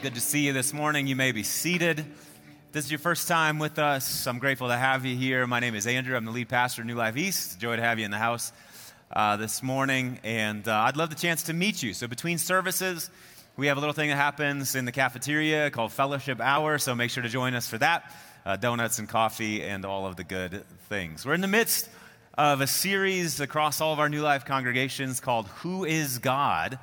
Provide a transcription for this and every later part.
Good to see you this morning. You may be seated. If this is your first time with us. I'm grateful to have you here. My name is Andrew. I'm the lead pastor of New Life East. Joy to have you in the house uh, this morning. And uh, I'd love the chance to meet you. So, between services, we have a little thing that happens in the cafeteria called Fellowship Hour. So, make sure to join us for that uh, donuts and coffee and all of the good things. We're in the midst of a series across all of our New Life congregations called Who is God?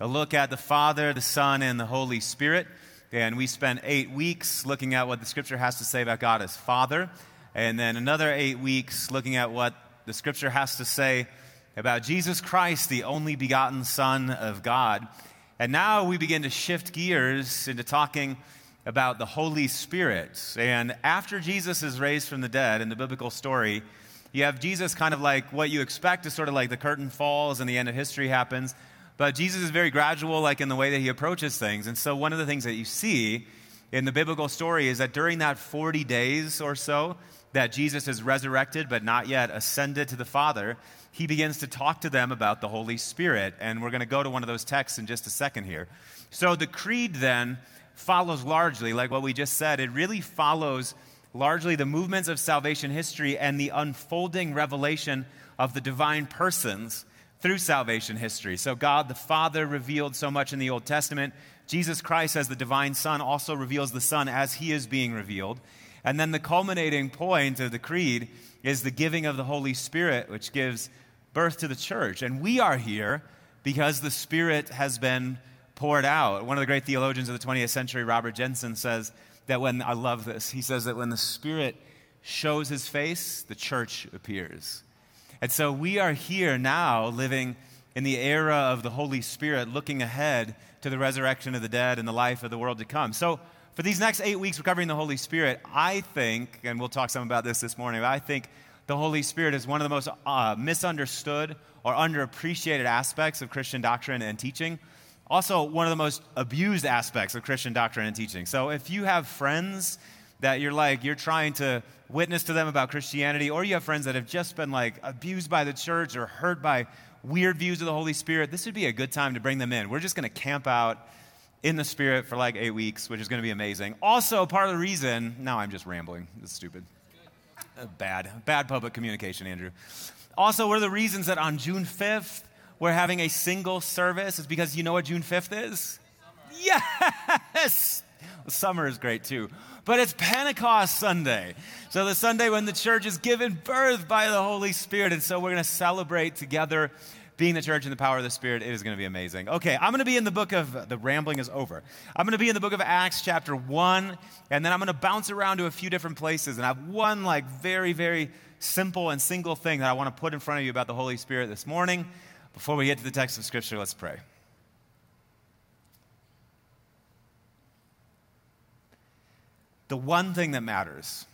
A look at the Father, the Son, and the Holy Spirit. And we spent eight weeks looking at what the Scripture has to say about God as Father. And then another eight weeks looking at what the Scripture has to say about Jesus Christ, the only begotten Son of God. And now we begin to shift gears into talking about the Holy Spirit. And after Jesus is raised from the dead in the biblical story, you have Jesus kind of like what you expect is sort of like the curtain falls and the end of history happens. But Jesus is very gradual, like in the way that he approaches things. And so, one of the things that you see in the biblical story is that during that 40 days or so that Jesus is resurrected but not yet ascended to the Father, he begins to talk to them about the Holy Spirit. And we're going to go to one of those texts in just a second here. So, the creed then follows largely, like what we just said, it really follows largely the movements of salvation history and the unfolding revelation of the divine persons through salvation history. So, God the Father revealed so much in the Old Testament. Jesus Christ, as the divine Son, also reveals the Son as he is being revealed. And then the culminating point of the creed is the giving of the Holy Spirit, which gives birth to the church. And we are here because the Spirit has been poured out. One of the great theologians of the 20th century, Robert Jenson, says that when, I love this, he says that when the Spirit shows his face, the church appears. And so we are here now living in the era of the Holy Spirit, looking ahead to the resurrection of the dead and the life of the world to come. So, for these next eight weeks, we're covering the Holy Spirit. I think, and we'll talk some about this this morning, I think the Holy Spirit is one of the most uh, misunderstood or underappreciated aspects of Christian doctrine and teaching. Also, one of the most abused aspects of Christian doctrine and teaching. So, if you have friends that you're like, you're trying to witness to them about Christianity, or you have friends that have just been like abused by the church or hurt by weird views of the Holy Spirit, this would be a good time to bring them in. We're just going to camp out in the Spirit for like eight weeks, which is going to be amazing. Also, part of the reason, now I'm just rambling. It's stupid. Uh, bad, bad public communication, Andrew. Also, one of the reasons that on June 5th, we're having a single service is because you know what June 5th is? Yes! Summer is great too but it's Pentecost Sunday. So, the Sunday when the church is given birth by the Holy Spirit. And so, we're going to celebrate together being the church in the power of the Spirit. It is going to be amazing. Okay, I'm going to be in the book of, the rambling is over. I'm going to be in the book of Acts, chapter 1, and then I'm going to bounce around to a few different places. And I have one, like, very, very simple and single thing that I want to put in front of you about the Holy Spirit this morning. Before we get to the text of Scripture, let's pray. The one thing that matters,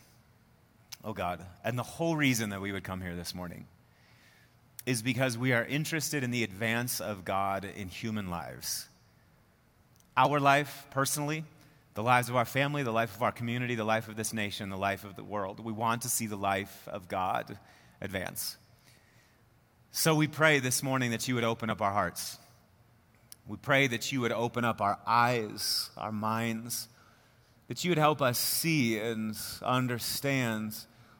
oh God, and the whole reason that we would come here this morning is because we are interested in the advance of God in human lives. Our life, personally, the lives of our family, the life of our community, the life of this nation, the life of the world. We want to see the life of God advance. So we pray this morning that you would open up our hearts. We pray that you would open up our eyes, our minds, that you would help us see and understand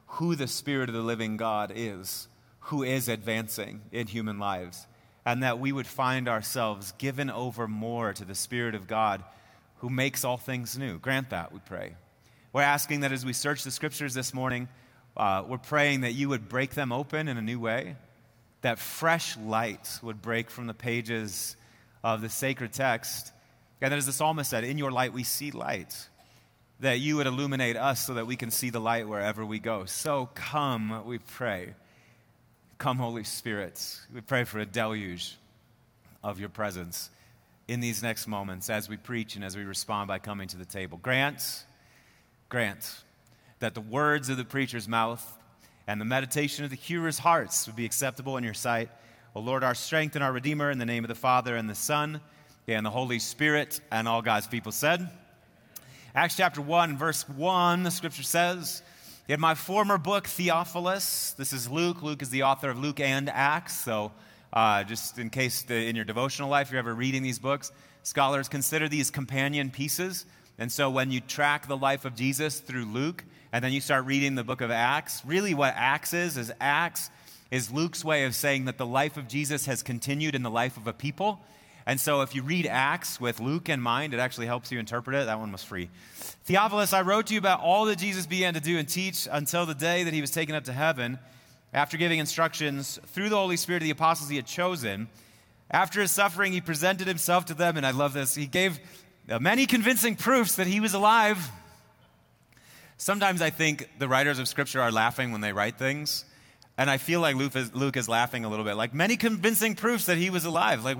who the Spirit of the living God is, who is advancing in human lives, and that we would find ourselves given over more to the Spirit of God who makes all things new. Grant that, we pray. We're asking that as we search the scriptures this morning, uh, we're praying that you would break them open in a new way, that fresh light would break from the pages of the sacred text. And that as the psalmist said, in your light we see light that you would illuminate us so that we can see the light wherever we go. So come, we pray. Come, Holy Spirit. We pray for a deluge of your presence in these next moments as we preach and as we respond by coming to the table. Grant, grant that the words of the preacher's mouth and the meditation of the hearer's hearts would be acceptable in your sight. O Lord, our strength and our Redeemer, in the name of the Father and the Son and the Holy Spirit, and all God's people said, Acts chapter 1, verse 1, the scripture says, In my former book, Theophilus, this is Luke. Luke is the author of Luke and Acts. So Uh, just in case the, in your devotional life you're ever reading these books, scholars consider these companion pieces. And so when you track the life of Jesus through Luke, and then you start reading the book of Acts, really what Acts is, is Acts is Luke's way of saying that the life of Jesus has continued in the life of a people. And so if you read Acts with Luke in mind, it actually helps you interpret it. That one was free. Theophilus, I wrote to you about all that Jesus began to do and teach until the day that he was taken up to heaven, after giving instructions through the Holy Spirit to the apostles he had chosen. After his suffering, he presented himself to them, and I love this. He gave many convincing proofs that he was alive. Sometimes I think the writers of Scripture are laughing when they write things, and I feel like Luke is, Luke is laughing a little bit. Like many convincing proofs that he was alive. Like?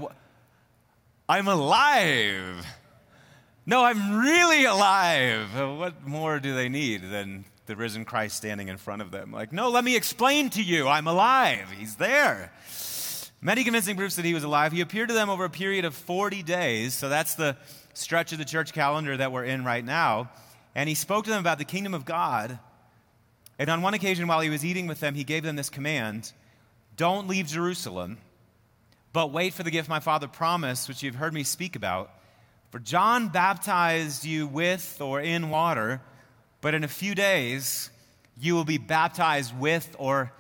I'm alive. No, I'm really alive. What more do they need than the risen Christ standing in front of them? Like, no, let me explain to you. I'm alive. He's there. Many convincing proofs that he was alive. He appeared to them over a period of 40 days. So that's the stretch of the church calendar that we're in right now. And he spoke to them about the kingdom of God. And on one occasion, while he was eating with them, he gave them this command Don't leave Jerusalem but wait for the gift my Father promised, which you've heard me speak about. For John baptized you with or in water, but in a few days you will be baptized with or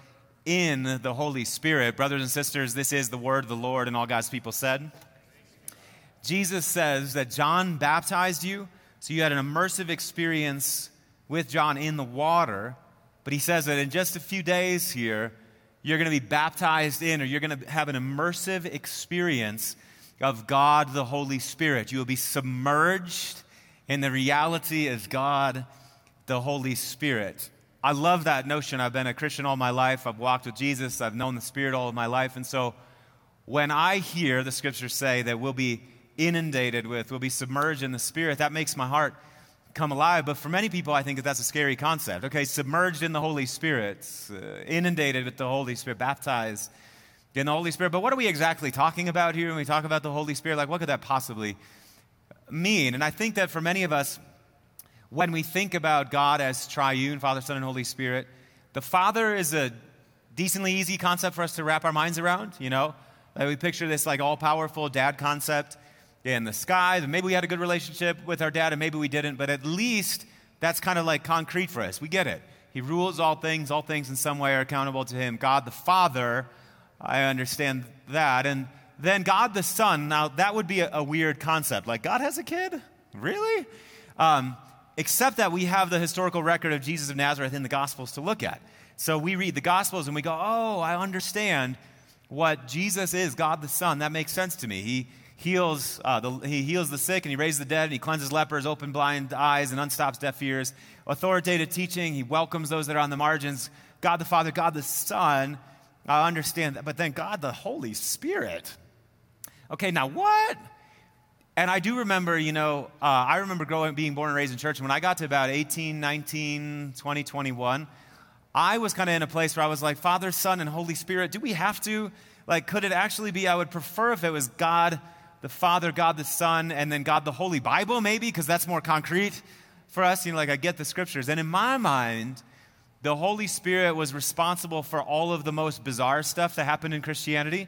in the Holy Spirit. Brothers and sisters, this is the word of the Lord, and all God's people said. Jesus says that John baptized you, so you had an immersive experience with John in the water, but he says that in just a few days here, you're going to be baptized in, or you're going to have an immersive experience of God the Holy Spirit. You will be submerged in the reality of God the Holy Spirit. I love that notion. I've been a Christian all my life. I've walked with Jesus. I've known the Spirit all of my life. And so when I hear the scriptures say that we'll be inundated with, we'll be submerged in the Spirit, that makes my heart come alive. But for many people, I think that that's a scary concept. Okay, submerged in the Holy Spirit, uh, inundated with the Holy Spirit, baptized in the Holy Spirit. But what are we exactly talking about here when we talk about the Holy Spirit? Like, what could that possibly mean? And I think that for many of us, when we think about God as triune, Father, Son, and Holy Spirit, the Father is a decently easy concept for us to wrap our minds around, you know? Like we picture this like all powerful dad concept in the sky. Maybe we had a good relationship with our dad and maybe we didn't, but at least that's kind of like concrete for us. We get it. He rules all things, all things in some way are accountable to him. God the Father, I understand that. And then God the Son, now that would be a, a weird concept. Like, God has a kid? Really? Um, except that we have the historical record of Jesus of Nazareth in the Gospels to look at. So we read the Gospels and we go, oh, I understand what Jesus is, God the Son. That makes sense to me. He, heals, uh, the, he heals the sick and he raises the dead and he cleanses lepers, open blind eyes, and unstops deaf ears. Authoritative teaching, he welcomes those that are on the margins. God the Father, God the Son, I understand that. But then God the Holy Spirit. Okay, now what? And I do remember, you know, uh, I remember growing, being born and raised in church. And when I got to about 18, 19, 20, 21, I was kind of in a place where I was like, Father, Son, and Holy Spirit, do we have to? Like, could it actually be? I would prefer if it was God the Father, God the Son, and then God the Holy Bible, maybe, because that's more concrete for us. You know, like I get the scriptures. And in my mind, the Holy Spirit was responsible for all of the most bizarre stuff that happened in Christianity.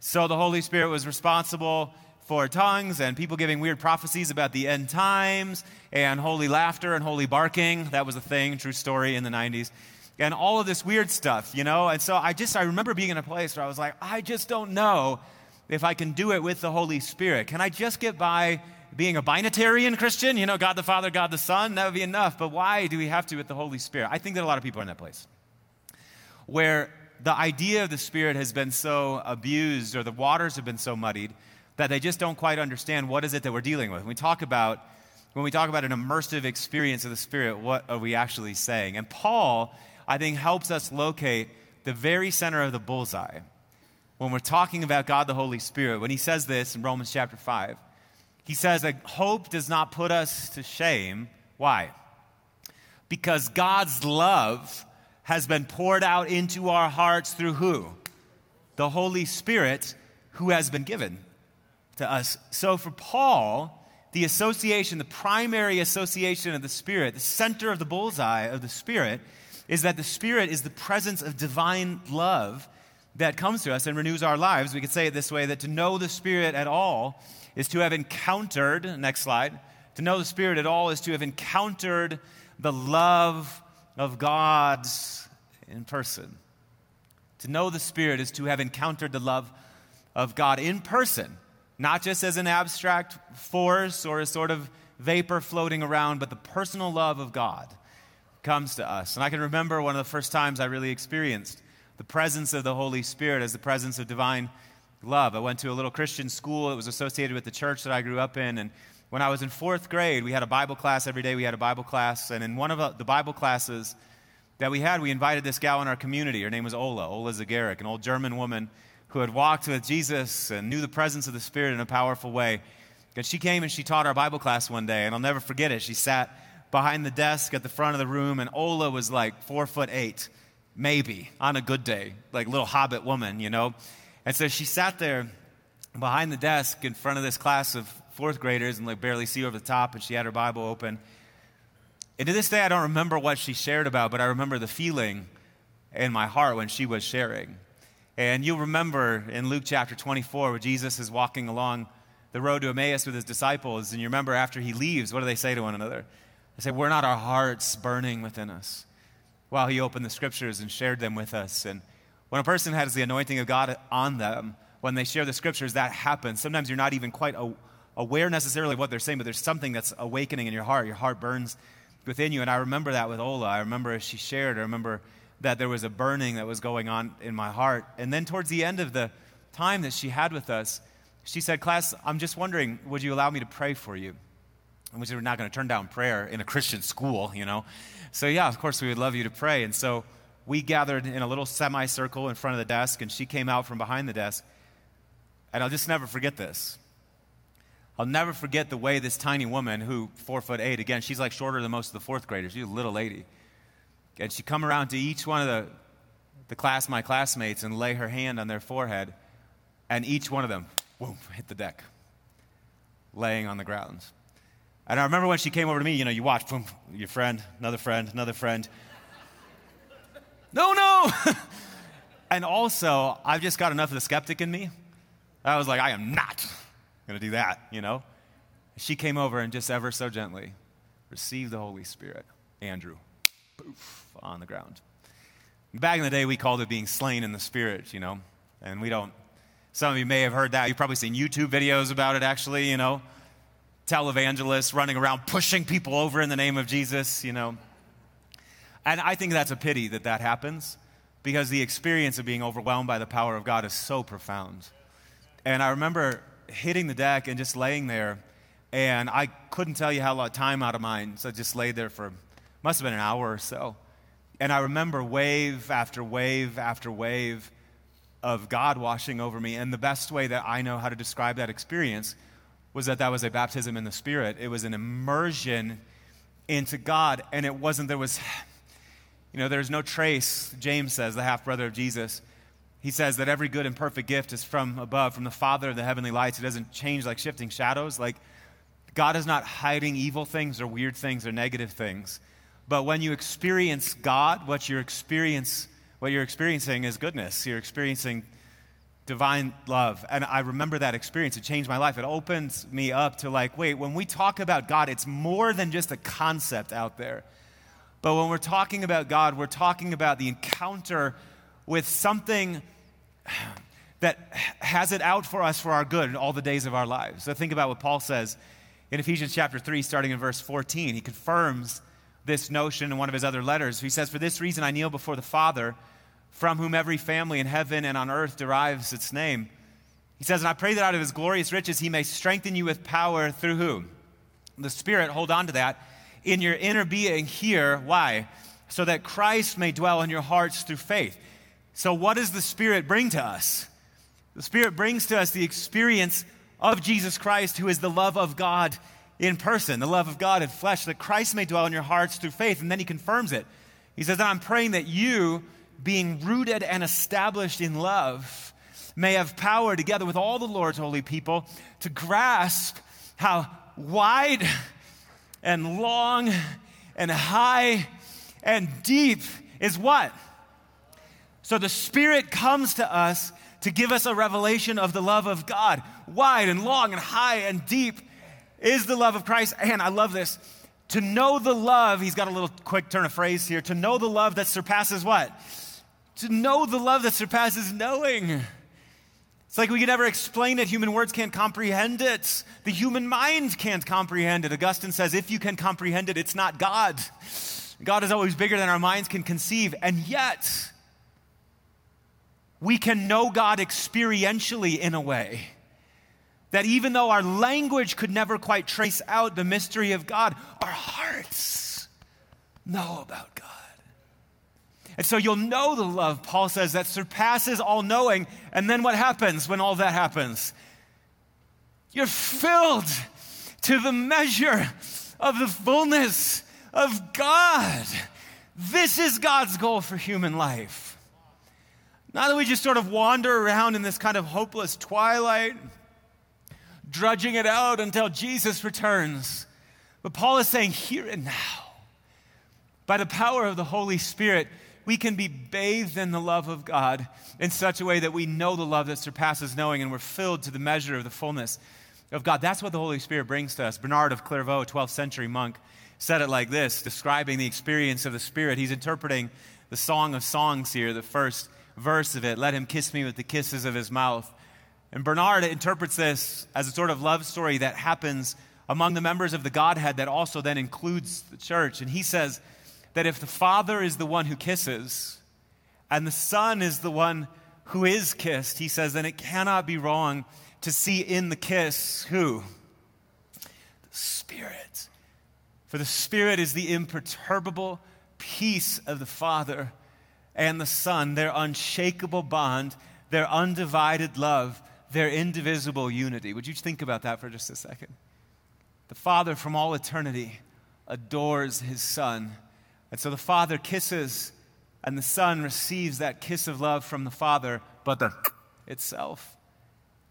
So the Holy Spirit was responsible for tongues and people giving weird prophecies about the end times and holy laughter and holy barking. That was a thing, true story in the 90s. And all of this weird stuff, you know? And so I just, I remember being in a place where I was like, I just don't know if I can do it with the Holy Spirit? Can I just get by being a binitarian Christian? You know, God the Father, God the Son, that would be enough. But why do we have to with the Holy Spirit? I think that a lot of people are in that place where the idea of the Spirit has been so abused or the waters have been so muddied that they just don't quite understand what is it that we're dealing with. When we talk about when we talk about an immersive experience of the Spirit, what are we actually saying? And Paul, I think, helps us locate the very center of the bullseye when we're talking about God the Holy Spirit, when he says this in Romans chapter 5, he says that hope does not put us to shame. Why? Because God's love has been poured out into our hearts through who? The Holy Spirit who has been given to us. So for Paul, the association, the primary association of the Spirit, the center of the bullseye of the Spirit, is that the Spirit is the presence of divine love that comes to us and renews our lives. We could say it this way that to know the Spirit at all is to have encountered, next slide, to know the Spirit at all is to have encountered the love of God in person. To know the Spirit is to have encountered the love of God in person, not just as an abstract force or a sort of vapor floating around, but the personal love of God comes to us. And I can remember one of the first times I really experienced the presence of the Holy Spirit as the presence of divine love. I went to a little Christian school that was associated with the church that I grew up in. And when I was in fourth grade, we had a Bible class every day. We had a Bible class. And in one of the Bible classes that we had, we invited this gal in our community. Her name was Ola, Ola Zagarik, an old German woman who had walked with Jesus and knew the presence of the Spirit in a powerful way. And she came and she taught our Bible class one day, and I'll never forget it. She sat behind the desk at the front of the room, and Ola was like four foot eight, maybe, on a good day, like little hobbit woman, you know? And so she sat there behind the desk in front of this class of fourth graders and like barely see over the top, and she had her Bible open. And to this day, I don't remember what she shared about, but I remember the feeling in my heart when she was sharing. And you'll remember in Luke chapter 24 where Jesus is walking along the road to Emmaus with his disciples. And you remember after he leaves, what do they say to one another? They say, We're not our hearts burning within us. While he opened the scriptures and shared them with us. And when a person has the anointing of God on them, when they share the scriptures, that happens. Sometimes you're not even quite aware necessarily of what they're saying, but there's something that's awakening in your heart. Your heart burns within you. And I remember that with Ola. I remember as she shared, I remember that there was a burning that was going on in my heart. And then towards the end of the time that she had with us, she said, Class, I'm just wondering, would you allow me to pray for you? We're not going to turn down prayer in a Christian school, you know? So, yeah, of course, we would love you to pray. And so we gathered in a little semicircle in front of the desk, and she came out from behind the desk. And I'll just never forget this. I'll never forget the way this tiny woman, who four foot eight, again, she's like shorter than most of the fourth graders. She's a little lady. And she'd come around to each one of the, the class, my classmates, and lay her hand on their forehead, and each one of them whoom, hit the deck, laying on the ground. And I remember when she came over to me, you know, you watch, boom, your friend, another friend, another friend. no, no! and also, I've just got enough of the skeptic in me. I was like, I am not going to do that, you know? She came over and just ever so gently received the Holy Spirit. Andrew, poof, on the ground. Back in the day, we called it being slain in the Spirit, you know? And we don't some of you may have heard that. You've probably seen YouTube videos about it, actually, you know. Televangelists running around pushing people over in the name of Jesus, you know. And I think that's a pity that that happens because the experience of being overwhelmed by the power of God is so profound. And I remember hitting the deck and just laying there, and I couldn't tell you how long time out of mind. So I just laid there for, must have been an hour or so. And I remember wave after wave after wave of God washing over me. And the best way that I know how to describe that experience was that that was a baptism in the Spirit. It was an immersion into God. And it wasn't, there was, you know, there's no trace, James says, the half brother of Jesus. He says that every good and perfect gift is from above, from the Father of the heavenly lights. It doesn't change like shifting shadows. Like, God is not hiding evil things or weird things or negative things. But when you experience God, what you're experience what you're experiencing is goodness. You're experiencing divine love. And I remember that experience. It changed my life. It opens me up to like, wait, when we talk about God, it's more than just a concept out there. But when we're talking about God, we're talking about the encounter with something that has it out for us for our good in all the days of our lives. So think about what Paul says in Ephesians chapter 3, starting in verse 14. He confirms this notion in one of his other letters. He says, For this reason I kneel before the Father from whom every family in heaven and on earth derives its name. He says, And I pray that out of his glorious riches he may strengthen you with power through whom? The Spirit, hold on to that, in your inner being here. Why? So that Christ may dwell in your hearts through faith. So, what does the Spirit bring to us? The Spirit brings to us the experience of Jesus Christ, who is the love of God in person, the love of God in flesh, that Christ may dwell in your hearts through faith. And then he confirms it. He says, I'm praying that you being rooted and established in love, may have power together with all the Lord's holy people to grasp how wide and long and high and deep is what? So the Spirit comes to us to give us a revelation of the love of God. Wide and long and high and deep is the love of Christ. And I love this. To know the love, he's got a little quick turn of phrase here. To know the love that surpasses what? To know the love that surpasses knowing. It's like we can never explain it. Human words can't comprehend it. The human mind can't comprehend it. Augustine says, if you can comprehend it, it's not God. God is always bigger than our minds can conceive. And yet, we can know God experientially in a way that even though our language could never quite trace out the mystery of God, our hearts know about God. And so you'll know the love, Paul says, that surpasses all knowing. And then what happens when all that happens? You're filled to the measure of the fullness of God. This is God's goal for human life. Not that we just sort of wander around in this kind of hopeless twilight, drudging it out until Jesus returns. But Paul is saying, here and now, by the power of the Holy Spirit, we can be bathed in the love of God in such a way that we know the love that surpasses knowing and we're filled to the measure of the fullness of God. That's what the Holy Spirit brings to us. Bernard of Clairvaux, 12th century monk, said it like this, describing the experience of the Spirit. He's interpreting the Song of Songs here, the first verse of it. Let him kiss me with the kisses of his mouth. And Bernard interprets this as a sort of love story that happens among the members of the Godhead that also then includes the church. And he says, that if the Father is the one who kisses and the Son is the one who is kissed, he says, then it cannot be wrong to see in the kiss who? The Spirit. For the Spirit is the imperturbable peace of the Father and the Son, their unshakable bond, their undivided love, their indivisible unity. Would you think about that for just a second? The Father from all eternity adores his Son and so the Father kisses, and the Son receives that kiss of love from the Father, but the itself,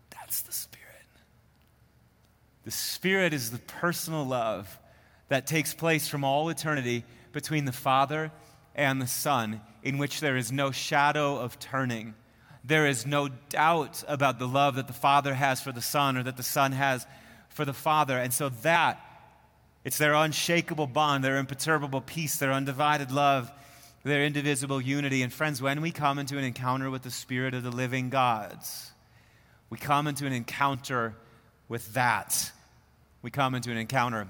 that's the Spirit. The Spirit is the personal love that takes place from all eternity between the Father and the Son, in which there is no shadow of turning. There is no doubt about the love that the Father has for the Son or that the Son has for the Father. And so that it's their unshakable bond, their imperturbable peace, their undivided love, their indivisible unity. And friends, when we come into an encounter with the Spirit of the living gods, we come into an encounter with that. We come into an encounter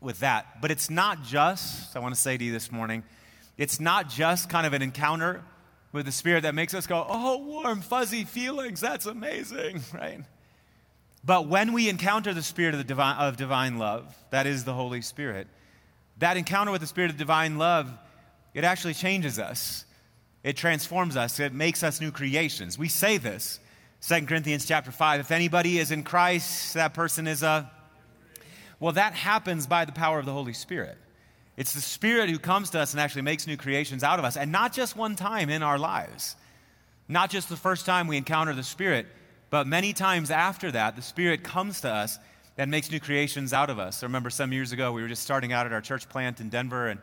with that. But it's not just, I want to say to you this morning, it's not just kind of an encounter with the Spirit that makes us go, oh, warm, fuzzy feelings, that's amazing, right? But when we encounter the Spirit of, the divine, of divine love, that is the Holy Spirit, that encounter with the Spirit of divine love, it actually changes us. It transforms us. It makes us new creations. We say this, 2 Corinthians chapter 5. If anybody is in Christ, that person is a. Well, that happens by the power of the Holy Spirit. It's the Spirit who comes to us and actually makes new creations out of us. And not just one time in our lives, not just the first time we encounter the Spirit but many times after that, the Spirit comes to us and makes new creations out of us. I remember some years ago, we were just starting out at our church plant in Denver, and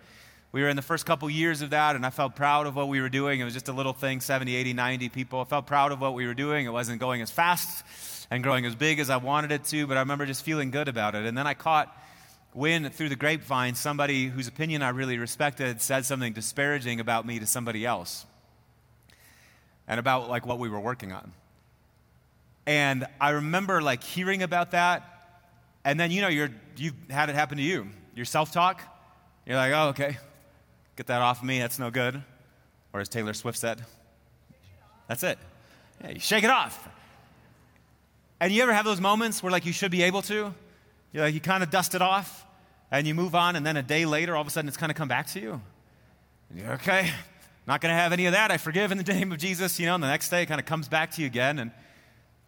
we were in the first couple years of that, and I felt proud of what we were doing. It was just a little thing 70, 80, 90 people. I felt proud of what we were doing. It wasn't going as fast and growing as big as I wanted it to, but I remember just feeling good about it. And then I caught wind through the grapevine somebody whose opinion I really respected said something disparaging about me to somebody else and about like what we were working on. And I remember like hearing about that. And then, you know, you're, you've had it happen to you. Your self talk, you're like, oh, okay, get that off of me. That's no good. Or as Taylor Swift said, that's it. Yeah, you shake it off. And you ever have those moments where like you should be able to? You're like, you kind of dust it off and you move on, and then a day later, all of a sudden it's kind of come back to you. And you're okay, not going to have any of that. I forgive in the name of Jesus, you know, and the next day it kind of comes back to you again. And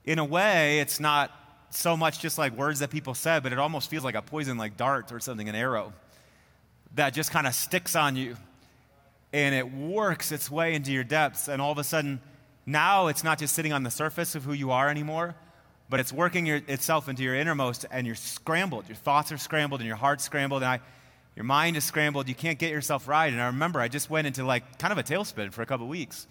in a way, it's not so much just like words that people said, but it almost feels like a poison, like dart or something, an arrow that just kind of sticks on you and it works its way into your depths. And all of a sudden, now it's not just sitting on the surface of who you are anymore, but it's working your, itself into your innermost and you're scrambled. Your thoughts are scrambled and your heart's scrambled and I, your mind is scrambled. You can't get yourself right. And I remember I just went into like kind of a tailspin for a couple weeks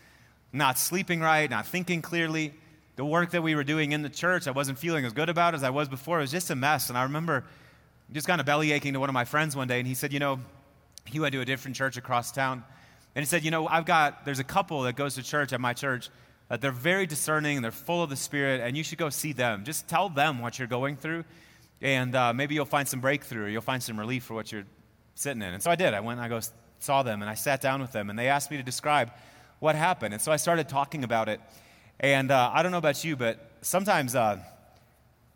not sleeping right, not thinking clearly. The work that we were doing in the church, I wasn't feeling as good about as I was before. It was just a mess. And I remember just kind of belly aching to one of my friends one day, and he said, You know, he went to a different church across town. And he said, You know, I've got, there's a couple that goes to church at my church. Uh, they're very discerning, they're full of the Spirit, and you should go see them. Just tell them what you're going through, and uh, maybe you'll find some breakthrough, or you'll find some relief for what you're sitting in. And so I did. I went and I go saw them, and I sat down with them, and they asked me to describe what happened. And so I started talking about it. And uh, I don't know about you, but sometimes, uh,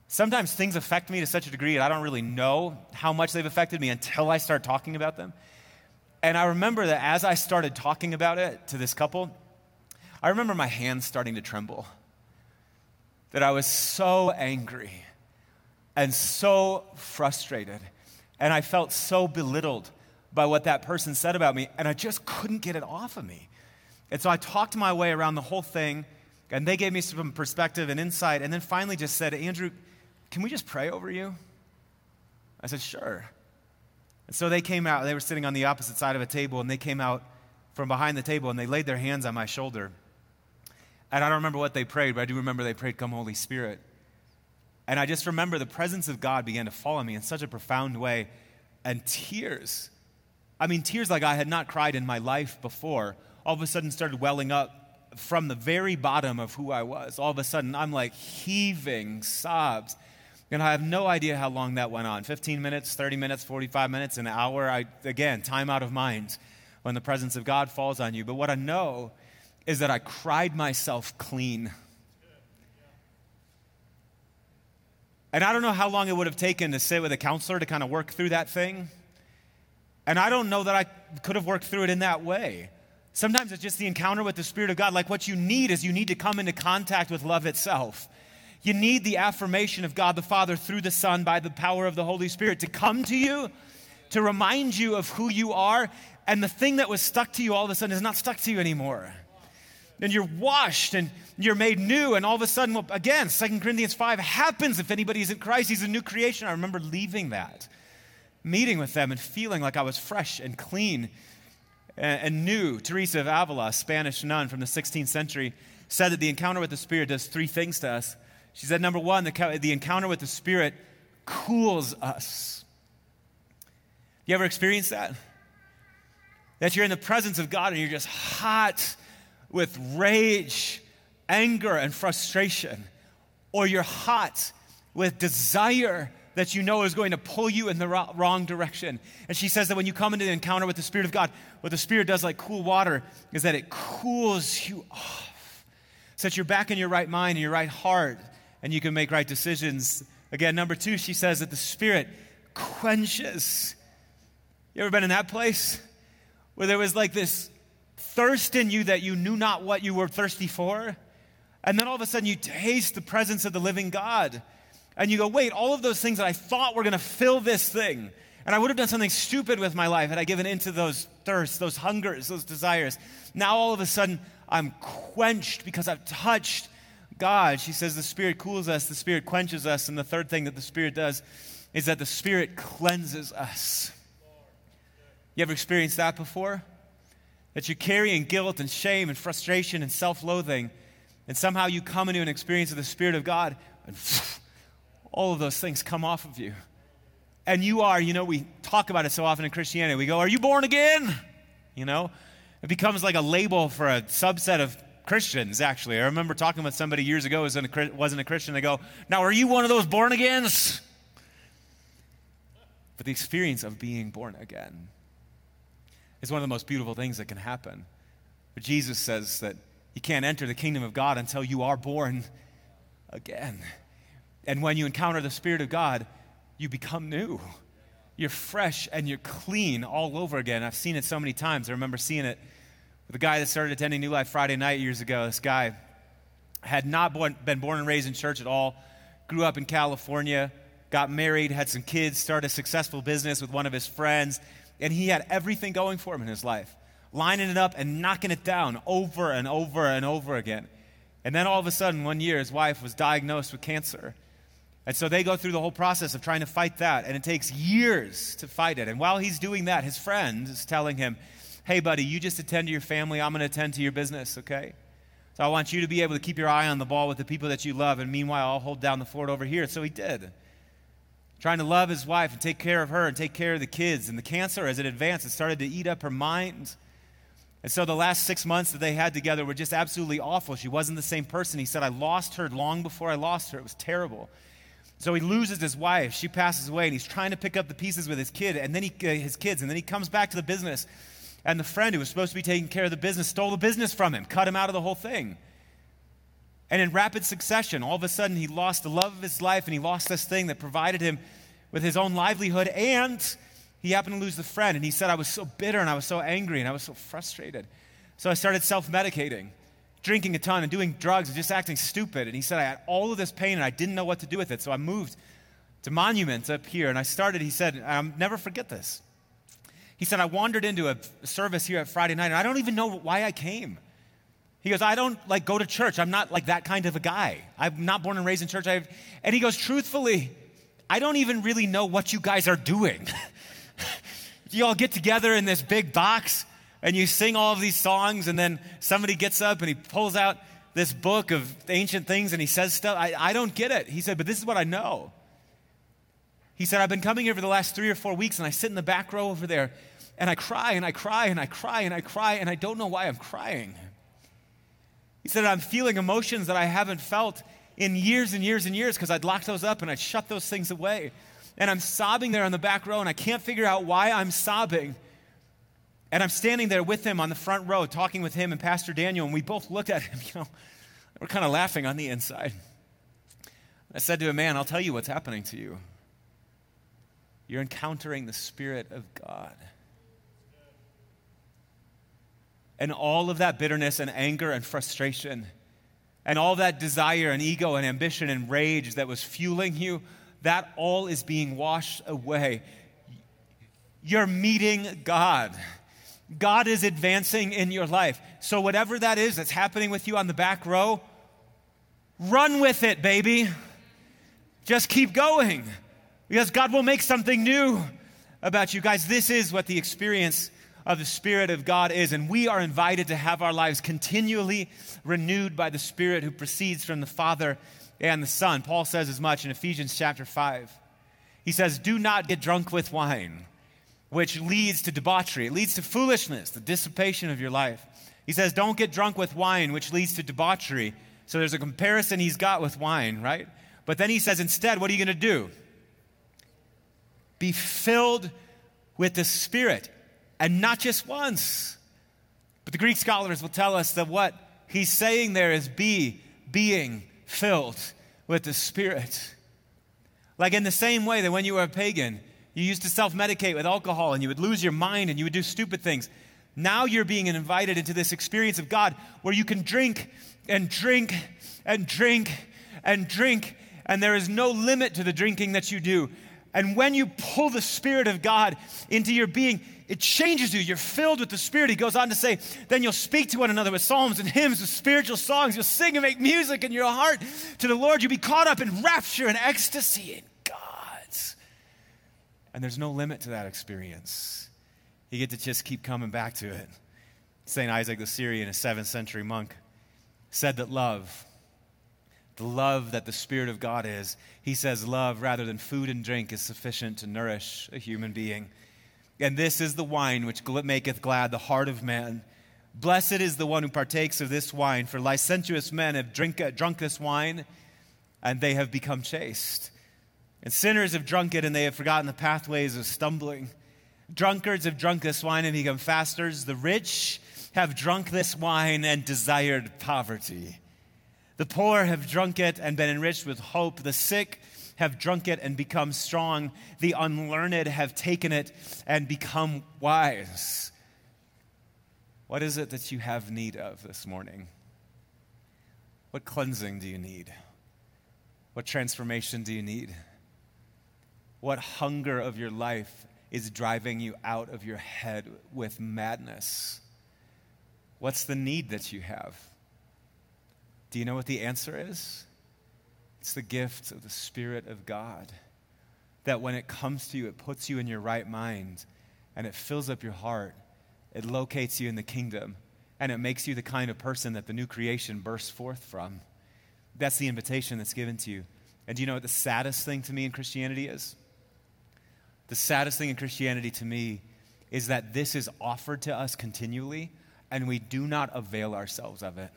sometimes things affect me to such a degree that I don't really know how much they've affected me until I start talking about them. And I remember that as I started talking about it to this couple, I remember my hands starting to tremble. That I was so angry and so frustrated. And I felt so belittled by what that person said about me. And I just couldn't get it off of me. And so I talked my way around the whole thing. And they gave me some perspective and insight. And then finally just said, Andrew, can we just pray over you? I said, sure. And so they came out. They were sitting on the opposite side of a table. And they came out from behind the table and they laid their hands on my shoulder. And I don't remember what they prayed, but I do remember they prayed, Come, Holy Spirit. And I just remember the presence of God began to fall on me in such a profound way. And tears, I mean, tears like I had not cried in my life before, all of a sudden started welling up from the very bottom of who I was. All of a sudden, I'm like heaving sobs. And I have no idea how long that went on 15 minutes, 30 minutes, 45 minutes, an hour. I, again, time out of mind when the presence of God falls on you. But what I know is that I cried myself clean. And I don't know how long it would have taken to sit with a counselor to kind of work through that thing. And I don't know that I could have worked through it in that way. Sometimes it's just the encounter with the Spirit of God. Like what you need is you need to come into contact with love itself. You need the affirmation of God the Father through the Son by the power of the Holy Spirit to come to you, to remind you of who you are. And the thing that was stuck to you all of a sudden is not stuck to you anymore and you're washed and you're made new and all of a sudden well, again 2 corinthians 5 happens if anybody's in christ he's a new creation i remember leaving that meeting with them and feeling like i was fresh and clean and, and new teresa of avila spanish nun from the 16th century said that the encounter with the spirit does three things to us. She said number one the, the encounter with the spirit cools us. You ever experienced that? That you're in the presence of god and you're just hot with rage, anger, and frustration, or you're hot with desire that you know is going to pull you in the wrong direction. And she says that when you come into the encounter with the Spirit of God, what the Spirit does, like cool water, is that it cools you off so that you're back in your right mind and your right heart and you can make right decisions. Again, number two, she says that the Spirit quenches. You ever been in that place where there was like this thirst in you that you knew not what you were thirsty for. And then all of a sudden you taste the presence of the living God. And you go, wait, all of those things that I thought were going to fill this thing. And I would have done something stupid with my life had I given into those thirsts, those hungers, those desires. Now all of a sudden I'm quenched because I've touched God. She says the Spirit cools us, the Spirit quenches us. And the third thing that the Spirit does is that the Spirit cleanses us. You ever experienced that before? that you're carrying guilt and shame and frustration and self loathing, and somehow you come into an experience of the Spirit of God, and all of those things come off of you. And you are, you know, we talk about it so often in Christianity. We go, Are you born again? You know, it becomes like a label for a subset of Christians, actually. I remember talking with somebody years ago who wasn't a Christian. They go, Now, are you one of those born agains? But the experience of being born again is one of the most beautiful things that can happen. But Jesus says that you can't enter the kingdom of God until you are born again. And when you encounter the Spirit of God, you become new. You're fresh and you're clean all over again. I've seen it so many times. I remember seeing it with a guy that started attending New Life Friday night years ago. This guy had not born, been born and raised in church at all, grew up in California, got married, had some kids, started a successful business with one of his friends, and he had everything going for him in his life, lining it up and knocking it down over and over and over again. And then all of a sudden, one year, his wife was diagnosed with cancer. And so they go through the whole process of trying to fight that, and it takes years to fight it. And while he's doing that, his friend is telling him, Hey, buddy, you just attend to your family, I'm going to attend to your business, okay? So I want you to be able to keep your eye on the ball with the people that you love, and meanwhile, I'll hold down the fort over here. So he did. Trying to love his wife and take care of her and take care of the kids. And the cancer, as it advanced, it started to eat up her mind. And so the last six months that they had together were just absolutely awful. She wasn't the same person. He said, I lost her long before I lost her. It was terrible. So he loses his wife. She passes away, and he's trying to pick up the pieces with his kid, and then he, uh, his kids, and then he comes back to the business. And the friend who was supposed to be taking care of the business stole the business from him, cut him out of the whole thing. And in rapid succession, all of a sudden, he lost the love of his life, and he lost this thing that provided him with his own livelihood, and he happened to lose the friend. And he said, I was so bitter, and I was so angry, and I was so frustrated. So I started self medicating drinking a ton and doing drugs and just acting stupid. And he said, I had all of this pain and I didn't know what to do with it. So I moved to Monument up here and I started, he said, I'll never forget this. He said, I wandered into a service here at Friday night and I don't even know why I came. He goes, I don't like go to church. I'm not like that kind of a guy. I'm not born and raised in church. I've, and he goes, truthfully, I don't even really know what you guys are doing. you all get together in this big box and you sing all of these songs, and then somebody gets up and he pulls out this book of ancient things and he says stuff. I, I don't get it. He said, but this is what I know. He said, I've been coming here for the last three or four weeks, and I sit in the back row over there, and I cry and I cry and I cry and I cry, and I don't know why I'm crying. He said, I'm feeling emotions that I haven't felt in years and years and years because I'd lock those up and I'd shut those things away. And I'm sobbing there on the back row, and I can't figure out why I'm sobbing. And I'm standing there with him on the front row, talking with him and Pastor Daniel, and we both looked at him, you know, we're kind of laughing on the inside. I said to him, Man, I'll tell you what's happening to you. You're encountering the Spirit of God. And all of that bitterness and anger and frustration, and all that desire and ego and ambition and rage that was fueling you, that all is being washed away. You're meeting God. God is advancing in your life. So, whatever that is that's happening with you on the back row, run with it, baby. Just keep going because God will make something new about you. Guys, this is what the experience of the Spirit of God is, and we are invited to have our lives continually renewed by the Spirit who proceeds from the Father and the Son. Paul says as much in Ephesians chapter 5. He says, Do not get drunk with wine which leads to debauchery. It leads to foolishness, the dissipation of your life. He says, Don't get drunk with wine, which leads to debauchery. So there's a comparison he's got with wine, right? But then he says, Instead, what are you going to do? Be filled with the Spirit, and not just once. But the Greek scholars will tell us that what he's saying there is be being filled with the Spirit. Like in the same way that when you were a pagan, you used to self medicate with alcohol and you would lose your mind and you would do stupid things. Now you're being invited into this experience of God where you can drink and drink and drink and drink, and there is no limit to the drinking that you do. And when you pull the Spirit of God into your being, it changes you. You're filled with the Spirit. He goes on to say, then you'll speak to one another with psalms and hymns, with spiritual songs. You'll sing and make music in your heart to the Lord. You'll be caught up in rapture and ecstasy and there's no limit to that experience. You get to just keep coming back to it. St. Isaac the Syrian, a 7th century monk, said that love, the love that the Spirit of God is, he says love rather than food and drink is sufficient to nourish a human being. And this is the wine which maketh glad the heart of man. Blessed is the one who partakes of this wine, for licentious men have drink, drunk this wine, and they have become chaste. And sinners have drunk it and they have forgotten the pathways of stumbling. Drunkards have drunk this wine and become fasters. The rich have drunk this wine and desired poverty. The poor have drunk it and been enriched with hope. The sick have drunk it and become strong. The unlearned have taken it and become wise. What is it that you have need of this morning? What cleansing do you need? What transformation do you need? What hunger of your life is driving you out of your head with madness? What's the need that you have? Do you know what the answer is? It's the gift of the Spirit of God. That when it comes to you, it puts you in your right mind and it fills up your heart. It locates you in the kingdom and it makes you the kind of person that the new creation bursts forth from. That's the invitation that's given to you. And do you know what the saddest thing to me in Christianity is? The saddest thing in Christianity to me is that this is offered to us continually and we do not avail ourselves of it.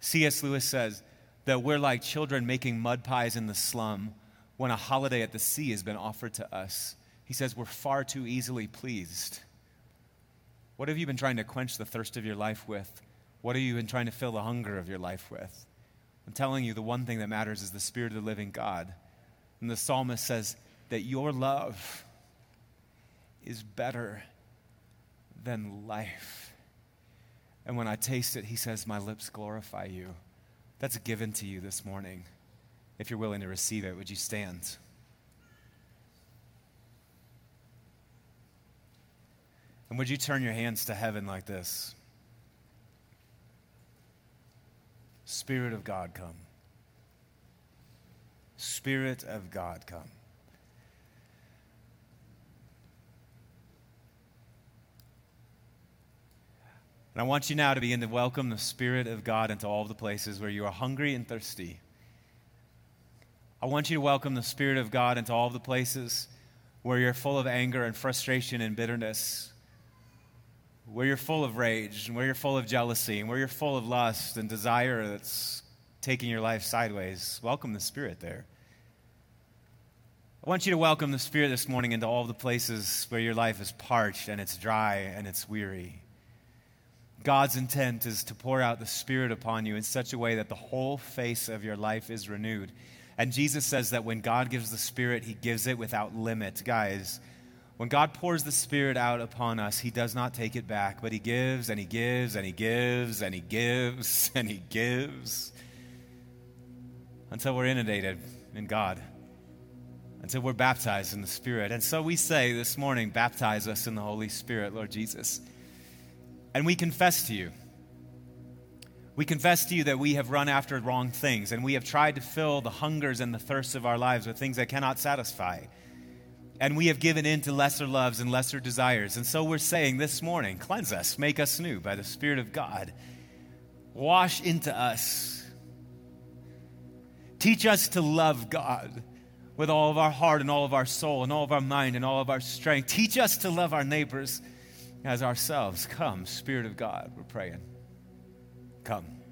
C.S. Lewis says that we're like children making mud pies in the slum when a holiday at the sea has been offered to us. He says we're far too easily pleased. What have you been trying to quench the thirst of your life with? What have you been trying to fill the hunger of your life with? I'm telling you, the one thing that matters is the Spirit of the living God. And the psalmist says that your love is better than life. And when I taste it, he says, My lips glorify you. That's given to you this morning. If you're willing to receive it, would you stand? And would you turn your hands to heaven like this? Spirit of God, come. Spirit of God, come. And I want you now to begin to welcome the Spirit of God into all the places where you are hungry and thirsty. I want you to welcome the Spirit of God into all the places where you're full of anger and frustration and bitterness where you're full of rage and where you're full of jealousy and where you're full of lust and desire that's taking your life sideways, welcome the Spirit there. I want you to welcome the Spirit this morning into all the places where your life is parched and it's dry and it's weary. God's intent is to pour out the Spirit upon you in such a way that the whole face of your life is renewed. And Jesus says that when God gives the Spirit, He gives it without limit. Guys, when God pours the Spirit out upon us, He does not take it back, but He gives and He gives and He gives and He gives and He gives until we're inundated in God, until we're baptized in the Spirit. And so we say this morning, baptize us in the Holy Spirit, Lord Jesus. And we confess to you. We confess to you that we have run after wrong things and we have tried to fill the hungers and the thirsts of our lives with things that cannot satisfy and we have given in to lesser loves and lesser desires. And so we're saying this morning, cleanse us, make us new by the Spirit of God. Wash into us. Teach us to love God with all of our heart and all of our soul and all of our mind and all of our strength. Teach us to love our neighbors as ourselves. Come, Spirit of God, we're praying. Come.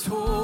Is holy.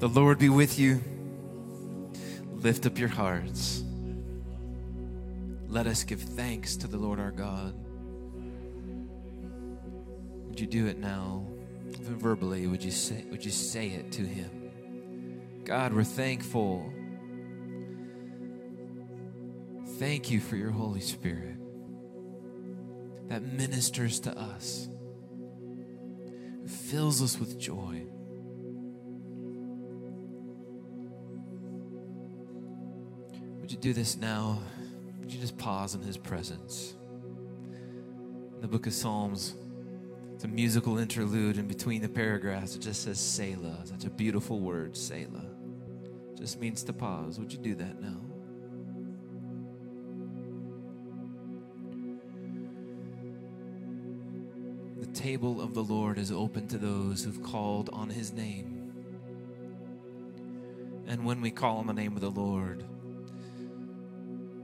The Lord be with you. Lift up your hearts. Let us give thanks to the Lord our God. Would you do it now? Even verbally, would you say, would you say it to him? God, we're thankful. Thank you for your Holy Spirit that ministers to us, fills us with joy. Would you do this now? Would you just pause in His presence? In the book of Psalms, it's a musical interlude in between the paragraphs. It just says Selah. Such a beautiful word, Selah. Just means to pause. Would you do that now? The table of the Lord is open to those who've called on His name. And when we call on the name of the Lord,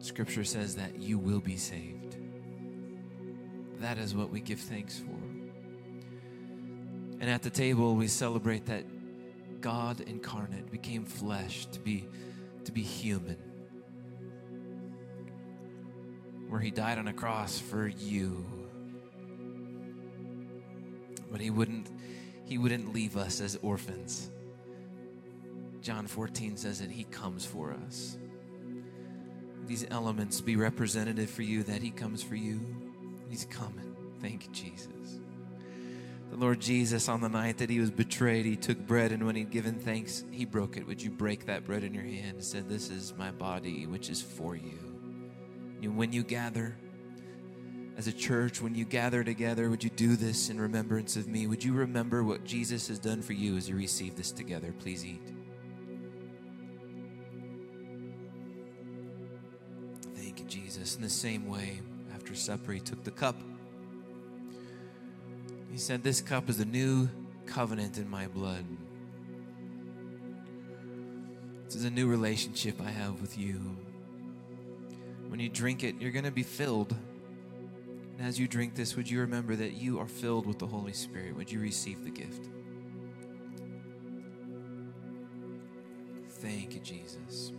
Scripture says that you will be saved. That is what we give thanks for. And at the table, we celebrate that God incarnate became flesh to be, to be human, where He died on a cross for you. But He wouldn't, He wouldn't leave us as orphans. John 14 says that He comes for us these elements be representative for you, that He comes for you. He's coming. Thank you, Jesus. The Lord Jesus, on the night that He was betrayed, He took bread, and when He'd given thanks, He broke it. Would you break that bread in your hand and said, This is my body, which is for you? When you gather, as a church, when you gather together, would you do this in remembrance of me? Would you remember what Jesus has done for you as you receive this together? Please eat. In the same way, after supper, he took the cup. He said, This cup is the new covenant in my blood. This is a new relationship I have with you. When you drink it, you're going to be filled. And as you drink this, would you remember that you are filled with the Holy Spirit? Would you receive the gift? Thank you, Jesus.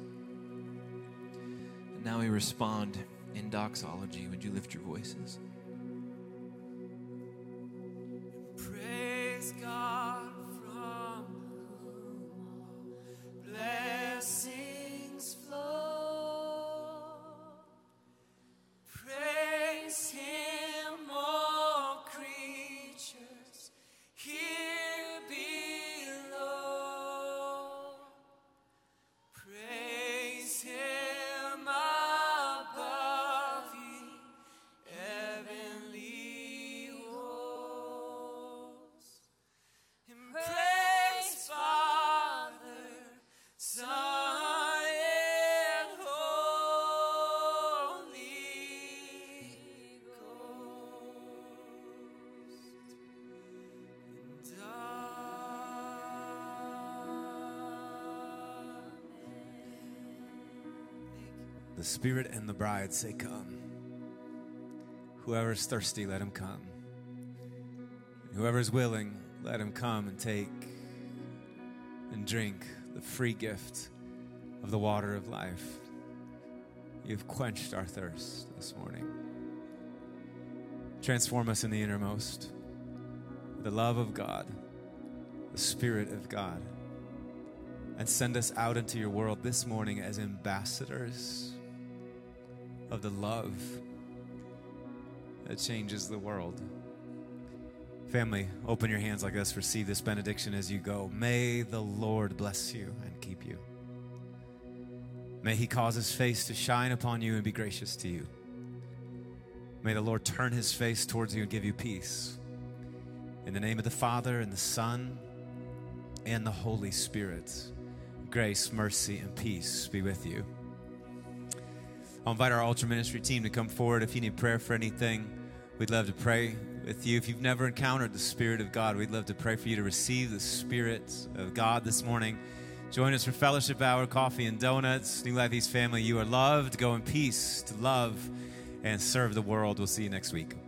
And now we respond in doxology. Would you lift your voices? Spirit and the bride say, Come. Whoever is thirsty, let him come. Whoever is willing, let him come and take and drink the free gift of the water of life. You've quenched our thirst this morning. Transform us in the innermost. The love of God, the Spirit of God, and send us out into your world this morning as ambassadors of the love that changes the world. Family, open your hands like this. Receive this benediction as you go. May the Lord bless you and keep you. May he cause his face to shine upon you and be gracious to you. May the Lord turn his face towards you and give you peace. In the name of the Father, and the Son, and the Holy Spirit, grace, mercy, and peace be with you. I'll invite our altar Ministry team to come forward if you need prayer for anything. We'd love to pray with you. If you've never encountered the Spirit of God, we'd love to pray for you to receive the Spirit of God this morning. Join us for fellowship hour, coffee and donuts. New Life East family, you are loved. Go in peace to love and serve the world. We'll see you next week.